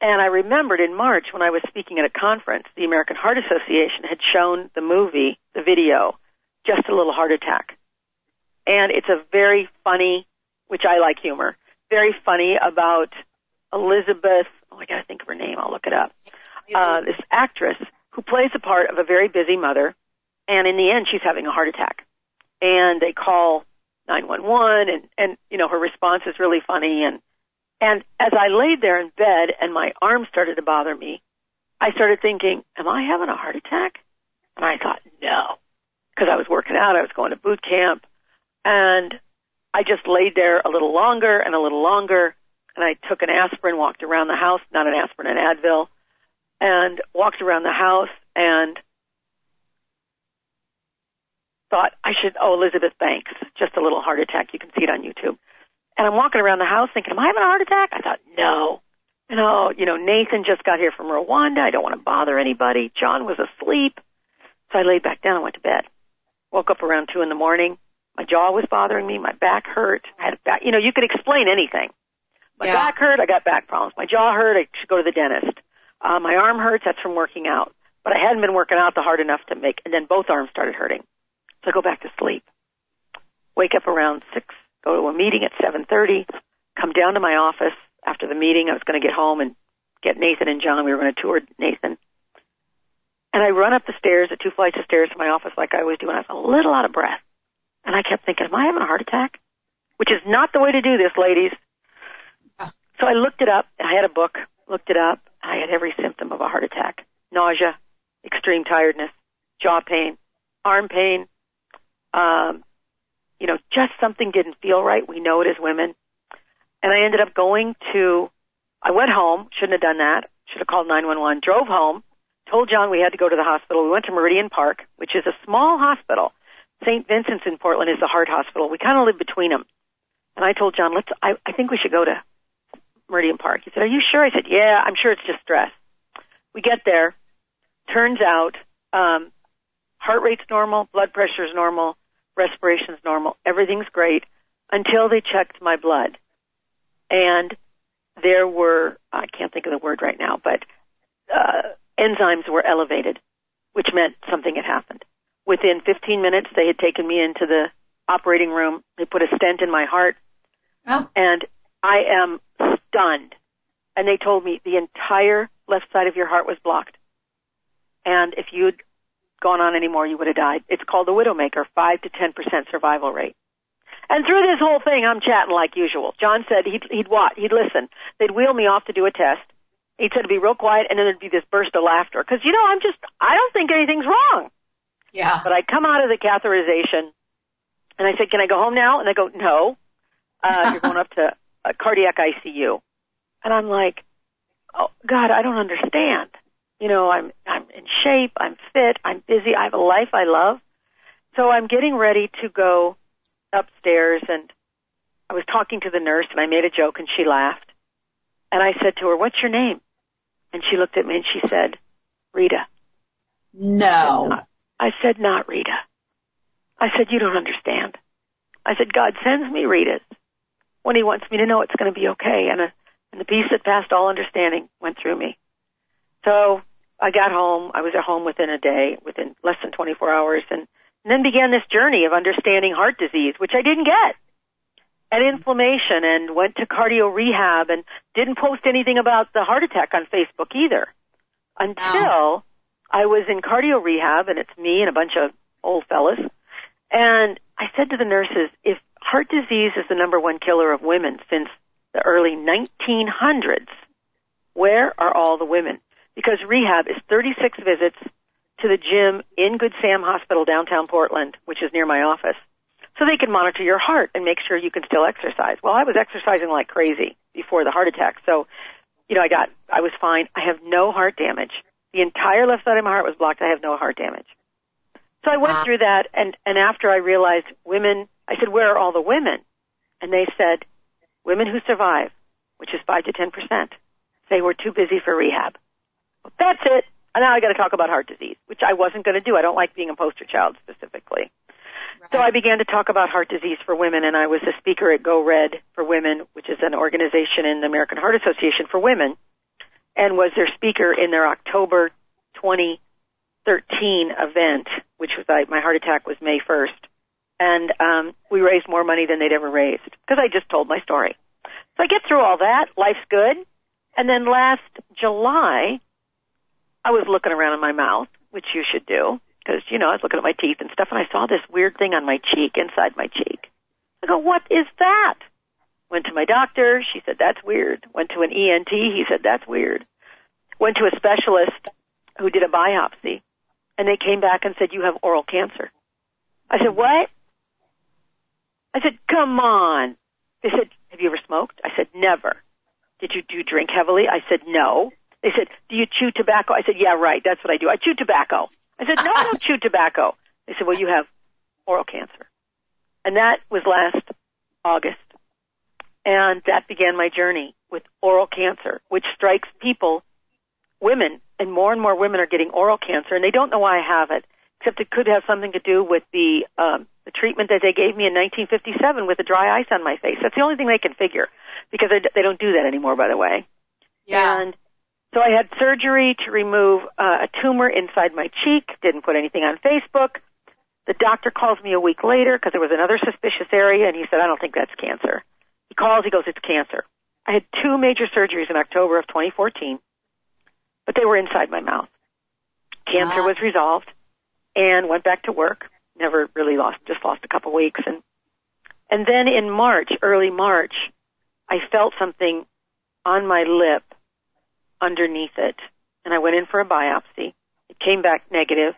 and I remembered in March when I was speaking at a conference, the American Heart Association had shown the movie, the video, Just a Little Heart Attack. And it's a very funny, which I like humor, very funny about Elizabeth, oh I gotta think of her name, I'll look it up. Uh, this actress who plays the part of a very busy mother and in the end she's having a heart attack and they call 911 and and you know her response is really funny and and as I laid there in bed and my arm started to bother me, I started thinking, am I having a heart attack? And I thought, no, because I was working out, I was going to boot camp, and I just laid there a little longer and a little longer, and I took an aspirin, walked around the house, not an aspirin, an Advil, and walked around the house and thought I should, oh, Elizabeth Banks, just a little heart attack. You can see it on YouTube. And I'm walking around the house thinking, am I having a heart attack? I thought, no. And oh, you know, Nathan just got here from Rwanda. I don't want to bother anybody. John was asleep. So I laid back down and went to bed. Woke up around two in the morning. My jaw was bothering me. My back hurt. I had a back, you know, you could explain anything. My yeah. back hurt. I got back problems. My jaw hurt. I should go to the dentist. Uh, my arm hurts. That's from working out. But I hadn't been working out the hard enough to make, and then both arms started hurting. So I go back to sleep. Wake up around 6, go to a meeting at 7.30, come down to my office after the meeting. I was going to get home and get Nathan and John. We were going to tour Nathan. And I run up the stairs, the two flights of stairs to my office like I always do, and I was a little out of breath. And I kept thinking, am I having a heart attack? Which is not the way to do this, ladies. So I looked it up. I had a book, looked it up. I had every symptom of a heart attack. Nausea, extreme tiredness, jaw pain, arm pain, um, you know, just something didn't feel right. We know it as women. And I ended up going to, I went home, shouldn't have done that, should have called 911, drove home, told John we had to go to the hospital. We went to Meridian Park, which is a small hospital. St. Vincent's in Portland is the heart hospital. We kind of live between them. And I told John, let's, I, I think we should go to Meridian Park. He said, are you sure? I said, yeah, I'm sure it's just stress. We get there. Turns out, um, heart rate's normal, blood pressure's normal, respiration's normal, everything's great until they checked my blood. And there were, I can't think of the word right now, but uh, enzymes were elevated, which meant something had happened. Within 15 minutes, they had taken me into the operating room. They put a stent in my heart. Oh. And I am stunned and they told me the entire left side of your heart was blocked. And if you'd gone on anymore, you would have died. It's called the Widowmaker, 5 to 10% survival rate. And through this whole thing, I'm chatting like usual. John said he'd, he'd watch, he'd listen. They'd wheel me off to do a test. He said to be real quiet, and then there'd be this burst of laughter. Cause you know, I'm just, I don't think anything's wrong.
Yeah.
But I come out of the catheterization, and I said, can I go home now? And they go, no. Uh, you're going up to a cardiac ICU. And I'm like, oh God, I don't understand. You know, I'm I'm in shape, I'm fit, I'm busy, I have a life I love. So I'm getting ready to go upstairs and I was talking to the nurse and I made a joke and she laughed. And I said to her, "What's your name?" And she looked at me and she said, "Rita."
No.
I said, "Not Rita." I said, "You don't understand." I said, "God sends me Ritas when he wants me to know it's going to be okay." And a and the peace that passed all understanding went through me. So I got home. I was at home within a day, within less than 24 hours, and, and then began this journey of understanding heart disease, which I didn't get, and inflammation, and went to cardio rehab, and didn't post anything about the heart attack on Facebook either, until I was in cardio rehab, and it's me and a bunch of old fellas, and I said to the nurses, if heart disease is the number one killer of women since the early 1900s, where are all the women? Because rehab is 36 visits to the gym in Good Sam Hospital downtown Portland, which is near my office, so they can monitor your heart and make sure you can still exercise. Well, I was exercising like crazy before the heart attack, so you know I got I was fine. I have no heart damage. The entire left side of my heart was blocked. I have no heart damage. So I went
uh-huh.
through that, and and after I realized women, I said, "Where are all the women?" And they said, "Women who survive, which is five to ten percent, they were too busy for rehab." That's it. And now I got to talk about heart disease, which I wasn't going to do. I don't like being a poster child specifically. So I began to talk about heart disease for women, and I was a speaker at Go Red for Women, which is an organization in the American Heart Association for women, and was their speaker in their October 2013 event, which was like my heart attack was May 1st, and um, we raised more money than they'd ever raised because I just told my story. So I get through all that, life's good, and then last July, I was looking around in my mouth, which you should do because you know I was looking at my teeth and stuff, and I saw this weird thing on my cheek, inside my cheek. I go, what is that? Went to my doctor. She said that's weird. Went to an ENT. He said that's weird. Went to a specialist who did a biopsy, and they came back and said you have oral cancer. I said what? I said come on. They said have you ever smoked? I said never. Did you do drink heavily? I said no. They said do you chew tobacco? I said yeah right. That's what I do. I chew tobacco. I said no, I don't [laughs] chew tobacco. They said well you have oral cancer. And that was last August. And that began my journey with oral cancer, which strikes people, women, and more and more women are getting oral cancer, and they don't know why I have it, except it could have something to do with the um, the treatment that they gave me in 1957 with the dry ice on my face. That's the only thing they can figure, because they, they don't do that anymore, by the way.
Yeah.
And so I had surgery to remove uh, a tumor inside my cheek. Didn't put anything on Facebook. The doctor calls me a week later because there was another suspicious area, and he said, "I don't think that's cancer." He calls. He goes, "It's cancer." I had two major surgeries in October of 2014, but they were inside my mouth. Cancer
Wow.
was resolved, and went back to work. Never really lost, just lost a couple weeks, and and then in March, early March, I felt something on my lip underneath it, and I went in for a biopsy. It came back negative,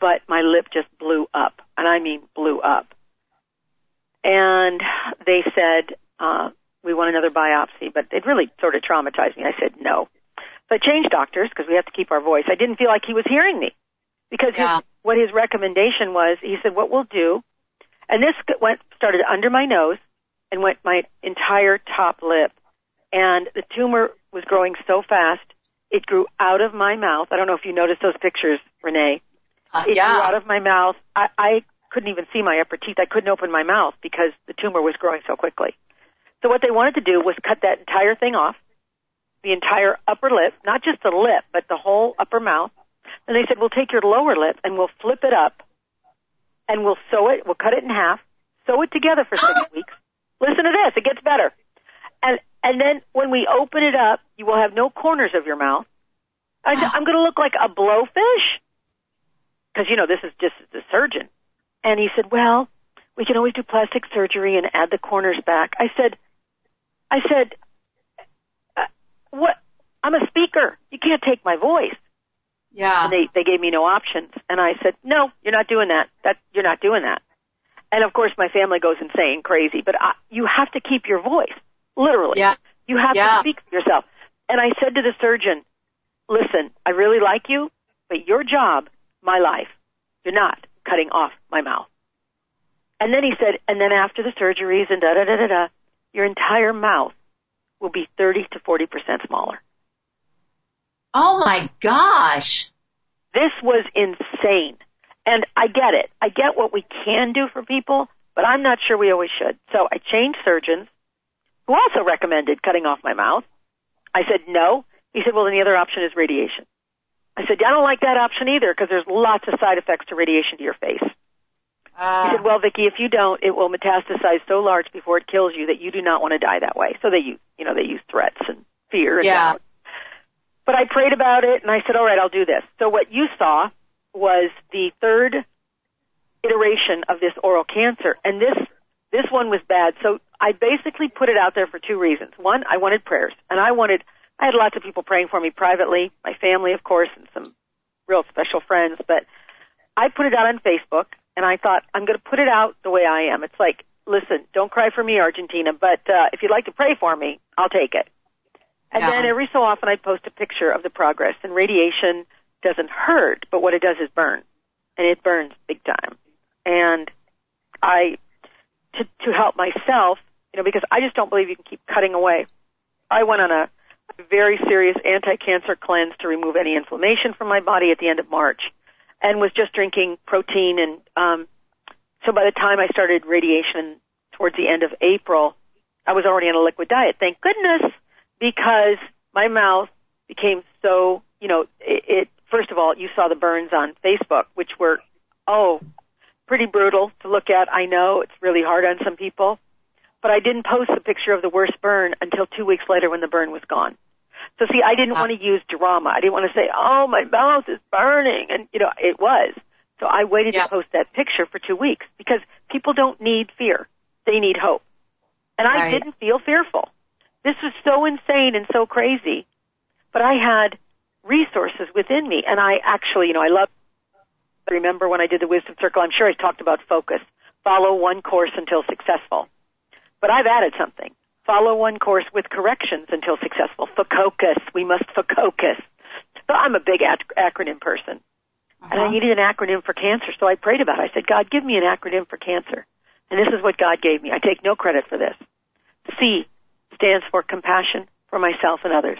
but my lip just blew up, and I mean blew up. And they said, uh, we want another biopsy, but it really sort of traumatized me. I said no. So I changed doctors because we have to keep our voice. I didn't feel like he was hearing me because
Yeah.
his, what his recommendation was, he said, what we'll do, and this went, started under my nose and went my entire top lip. And the tumor was growing so fast, it grew out of my mouth. I don't know if you noticed those pictures, Renee.
Uh,
It grew out of my mouth. I, I couldn't even see my upper teeth. I couldn't open my mouth because the tumor was growing so quickly. So what they wanted to do was cut that entire thing off, the entire upper lip, not just the lip, but the whole upper mouth. And they said, we'll take your lower lip and we'll flip it up and we'll sew it, we'll cut it in half, sew it together for six weeks. Listen to this, it gets better. And And then when we open it up, you will have no corners of your mouth. I said, I'm going to look like a blowfish? Because, you know, this is just the surgeon. And he said, well, we can always do plastic surgery and add the corners back. I said, I said, uh, what? I'm a speaker. You can't take my voice.
Yeah.
And they, they gave me no options. And I said, no, you're not doing that. That, you're not doing that. And of course my family goes insane, crazy, but I, you have to keep your voice. Literally.
Yeah.
You have
Yeah.
to speak for yourself. And I said to the surgeon, listen, I really like you, but your job, my life, you're not cutting off my mouth. And then he said, and then after the surgeries and da da da da da, your entire mouth will be 30 to 40% smaller.
Oh my gosh.
This was insane. And I get it. I get what we can do for people, but I'm not sure we always should. So I changed surgeons who also recommended cutting off my mouth. I said no. He said, well, then the other option is radiation. I said, I don't like that option either because there's lots of side effects to radiation to your face. He
Uh,
said, well, Vicky, if you don't, it will metastasize so large before it kills you that you do not want to die that way. So they use, you know, they use threats and fear. And
Yeah.
doubt. But I prayed about it and I said, all right, I'll do this. So what you saw was the third iteration of this oral cancer and this, this one was bad. So I basically put it out there for two reasons. One, I wanted prayers and I wanted, I had lots of people praying for me privately, my family, of course, and some real special friends, but I put it out on Facebook and I thought I'm going to put it out the way I am. It's like, listen, don't cry for me, Argentina, but uh, if you'd like to pray for me, I'll take it. And
Yeah.
then every so often I'd post a picture of the progress. And radiation doesn't hurt, but what it does is burn, and it burns big time. And I, to to help myself, you know, because I just don't believe you can keep cutting away. I went on a very serious anti-cancer cleanse to remove any inflammation from my body at the end of March and was just drinking protein and um so by the time I started radiation towards the end of April, I was already on a liquid diet. Thank goodness because my mouth became so, you know, it, it first of all, you saw the burns on Facebook which were oh, pretty brutal to look at. I know it's really hard on some people, but I didn't post the picture of the worst burn until 2 weeks later when the burn was gone. So see, I didn't
Ah.
want to use drama. I didn't want to say, "Oh, my mouth is burning," and you know, it was. So I waited
Yeah.
to post that picture for two weeks because people don't need fear; they need hope. And I didn't feel fearful. This was so insane and so crazy, but I had resources within me, and I actually, you know, I love. I remember when I did the Wisdom Circle. I'm sure I talked about focus. Follow one course until successful. But I've added something. Follow one course with corrections until successful. Focus. We must focus. So I'm a big ac- acronym person. And I
Uh-huh.
needed an acronym for cancer, so I prayed about it. I said, God, give me an acronym for cancer. And this is what God gave me. I take no credit for this. C stands for compassion for myself and others.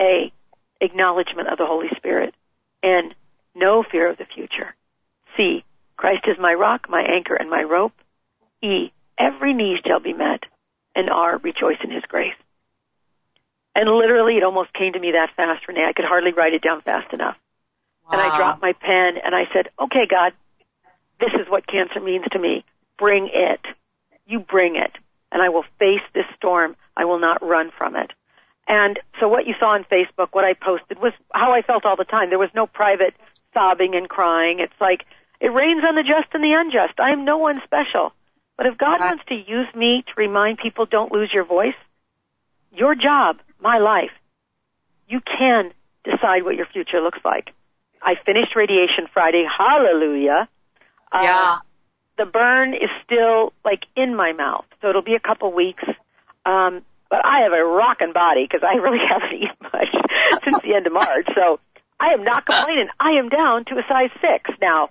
A, acknowledgement of the Holy Spirit. N, no fear of the future. C, Christ is my rock, my anchor, and my rope. E, every need shall be met. And R, rejoice in his grace. And literally, it almost came to me that fast, Renee. I could hardly write it down fast enough. And I dropped my pen and I said, okay, God, this is what cancer means to me. Bring it. You bring it. And I will face this storm. I will not run from it. And so what you saw on Facebook, what I posted was how I felt all the time. There was no private sobbing and crying. It's like, it rains on the just and the unjust. I am no one special. But if God wants to use me to remind people don't lose your voice, your job, my life, you can decide what your future looks like. I finished radiation Friday. Hallelujah. Uh,
Yeah.
the burn is still like in my mouth, so it'll be a couple weeks. Um, but I have a rocking body because I really [laughs] haven't eaten much [laughs] since the end of March. So I am not complaining. I am down to a size six now.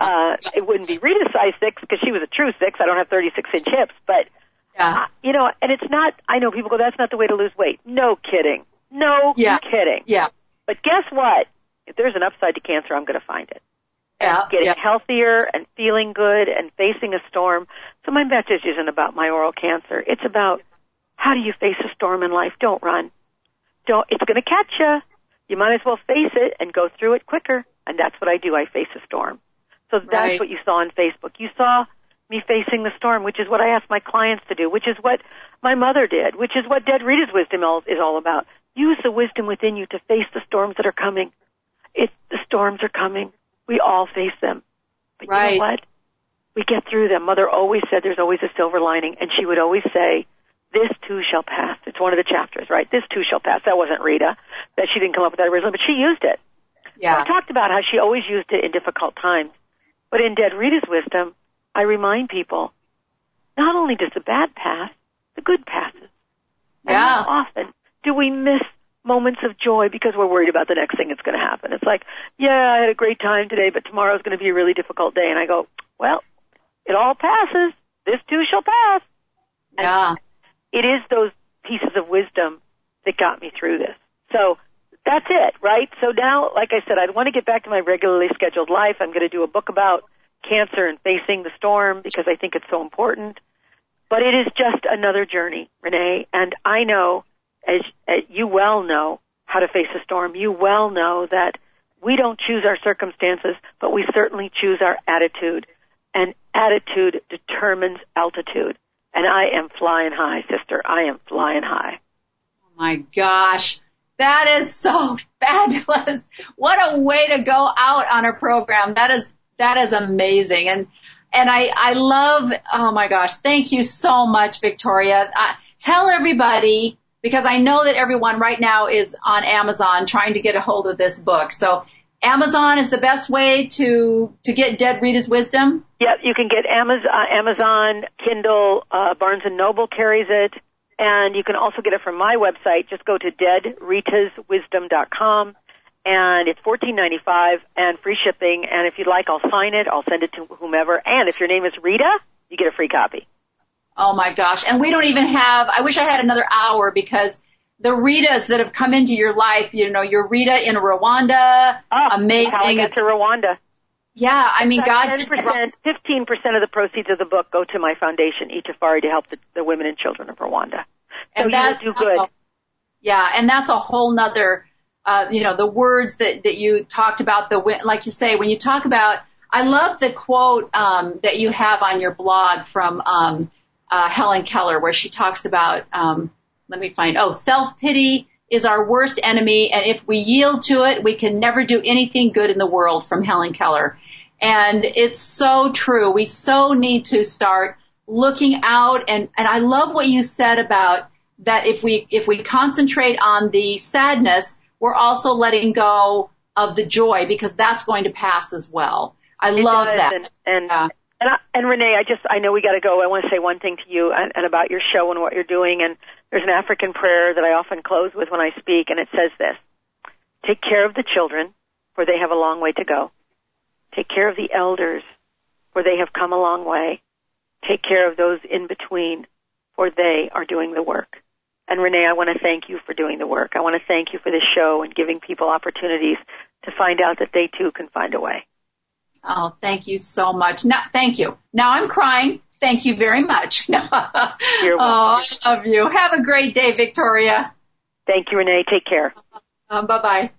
Uh, it wouldn't be Rita's size six because she was a true six. I don't have 36 inch hips, but
Yeah.
uh, you know, and it's not. I know people go, "That's not the way to lose weight." No kidding. No
Yeah.
kidding.
Yeah.
But guess what? If there's an upside to cancer, I'm going to find it
Yeah.
getting
yeah.
healthier and feeling good and facing a storm. So my message isn't about my oral cancer. It's about how do you face a storm in life? Don't run. Don't. It's going to catch you. You might as well face it and go through it quicker. And that's what I do. I face a storm. So that's
Right.
what you saw on Facebook. You saw me facing the storm, which is what I ask my clients to do, which is what my mother did, which is what Dead Rita's wisdom is all about. Use the wisdom within you to face the storms that are coming. It, the storms are coming. We all face them. But
right.
you know what? We get through them. Mother always said there's always a silver lining, and she would always say, this too shall pass. It's one of the chapters, right? This too shall pass. That wasn't Rita. That she didn't come up with that originally, but she used it.
Yeah.
I talked about how she always used it in difficult times. But in Dead Rita's wisdom, I remind people, not only does the bad pass, the good passes. And
Yeah.
how often do we miss moments of joy because we're worried about the next thing that's going to happen? It's like, yeah, I had a great time today, but tomorrow's going to be a really difficult day. And I go, well, it all passes. This too shall pass. And
Yeah.
It is those pieces of wisdom that got me through this. So that's it, right? So now, like I said, I want to get back to my regularly scheduled life. I'm going to do a book about cancer and facing the storm because I think it's so important. But it is just another journey, Renee, and I know, as, as you well know, how to face a storm. You well know that we don't choose our circumstances, but we certainly choose our attitude. And attitude determines altitude. And I am flying high, sister. I am flying high.
Oh my gosh. That is so [laughs] fabulous. What a way to go out on a program. That is, that is amazing. And, and I, I love, oh my gosh, thank you so much, Victoria. Uh, tell everybody, because I know that everyone right now is on Amazon trying to get a hold of this book. So Amazon is the best way to, to get Dead Rita's Wisdom.
Yep, you can get Amazon, uh, Amazon Kindle, uh, Barnes and Noble carries it, and you can also get it from my website. Just go to deadritaswisdom.com, and it's fourteen ninety five and free shipping. And if you'd like, I'll sign it. I'll send it to whomever. And if your name is Rita, you get a free copy.
Oh my gosh. And we don't even have, I wish I had another hour because the Ritas that have come into your life, you know, your Rita in Rwanda,
Oh,
amazing.
How I got to Rwanda.
yeah, I mean, God just,
fifteen percent of the proceeds of the book go to my foundation, Itafari, to help the, the women and children of Rwanda. So
and
you
that,
will do good.
a- yeah, and that's a whole nother, uh, you know, the words that, that you talked about, the, like you say, when you talk about, I love the quote, um, that you have on your blog from, um, uh, Helen Keller where she talks about, um, let me find, oh, self-pity is our worst enemy and if we yield to it, we can never do anything good in the world from Helen Keller. And it's so true. We so need to start looking out and, and I love what you said about that if we, if we concentrate on the sadness, we're also letting go of the joy because that's going to pass as well. I
It
love
does,
that.
And and,
Yeah.
and, I, and Renee, I just I know we got to go. I want to say one thing to you and, and about your show and what you're doing. And there's an African prayer that I often close with when I speak, and it says this: Take care of the children, for they have a long way to go. Take care of the elders, for they have come a long way. Take care of those in between, for they are doing the work. And Renee, I want to thank you for doing the work. I want to thank you for this show and giving people opportunities to find out that they too can find a way.
Oh, thank you so much. Now, thank you. Now I'm crying. Thank you very much. [laughs]
You're
oh. I love you. Have a great day, Victoria.
Thank you, Renee. Take care.
Um, bye bye.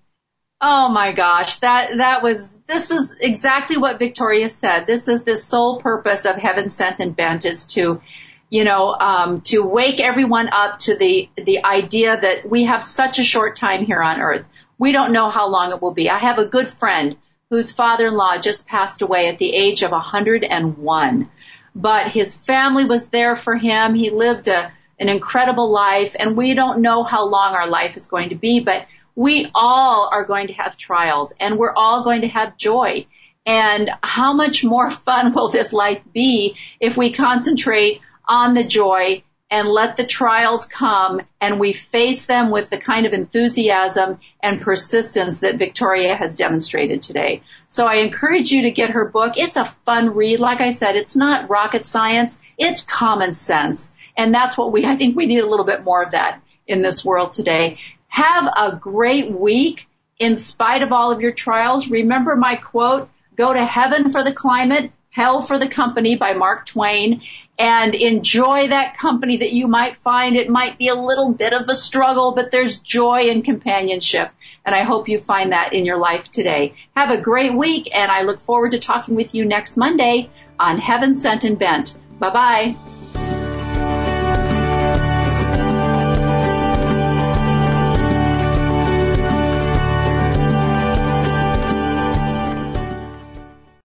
Oh my gosh, that that was this is exactly what Victoria said. This is the sole purpose of Heaven Sent and Bent is to, you know, um, to wake everyone up to the the idea that we have such a short time here on Earth. We don't know how long it will be. I have a good friend whose father-in-law just passed away at the age of 101, but his family was there for him. He lived a an incredible life, and we don't know how long our life is going to be, but we all are going to have trials and we're all going to have joy. And how much more fun [laughs] will this life be if we concentrate on the joy and let the trials come and we face them with the kind of enthusiasm and persistence that Victoria has demonstrated today. So I encourage you to get her book. It's a fun read. Like I said, it's not rocket science. It's common sense. And that's what we, I think we need a little bit more of that in this world today. Have a great week in spite of all of your trials. Remember my quote, go to heaven for the climate, hell for the company by Mark Twain and enjoy that company that you might find. It might be a little bit of a struggle, but there's joy and companionship. And I hope you find that in your life today. Have a great week and I look forward to talking with you next Monday on Heaven Sent and Bent. Bye bye.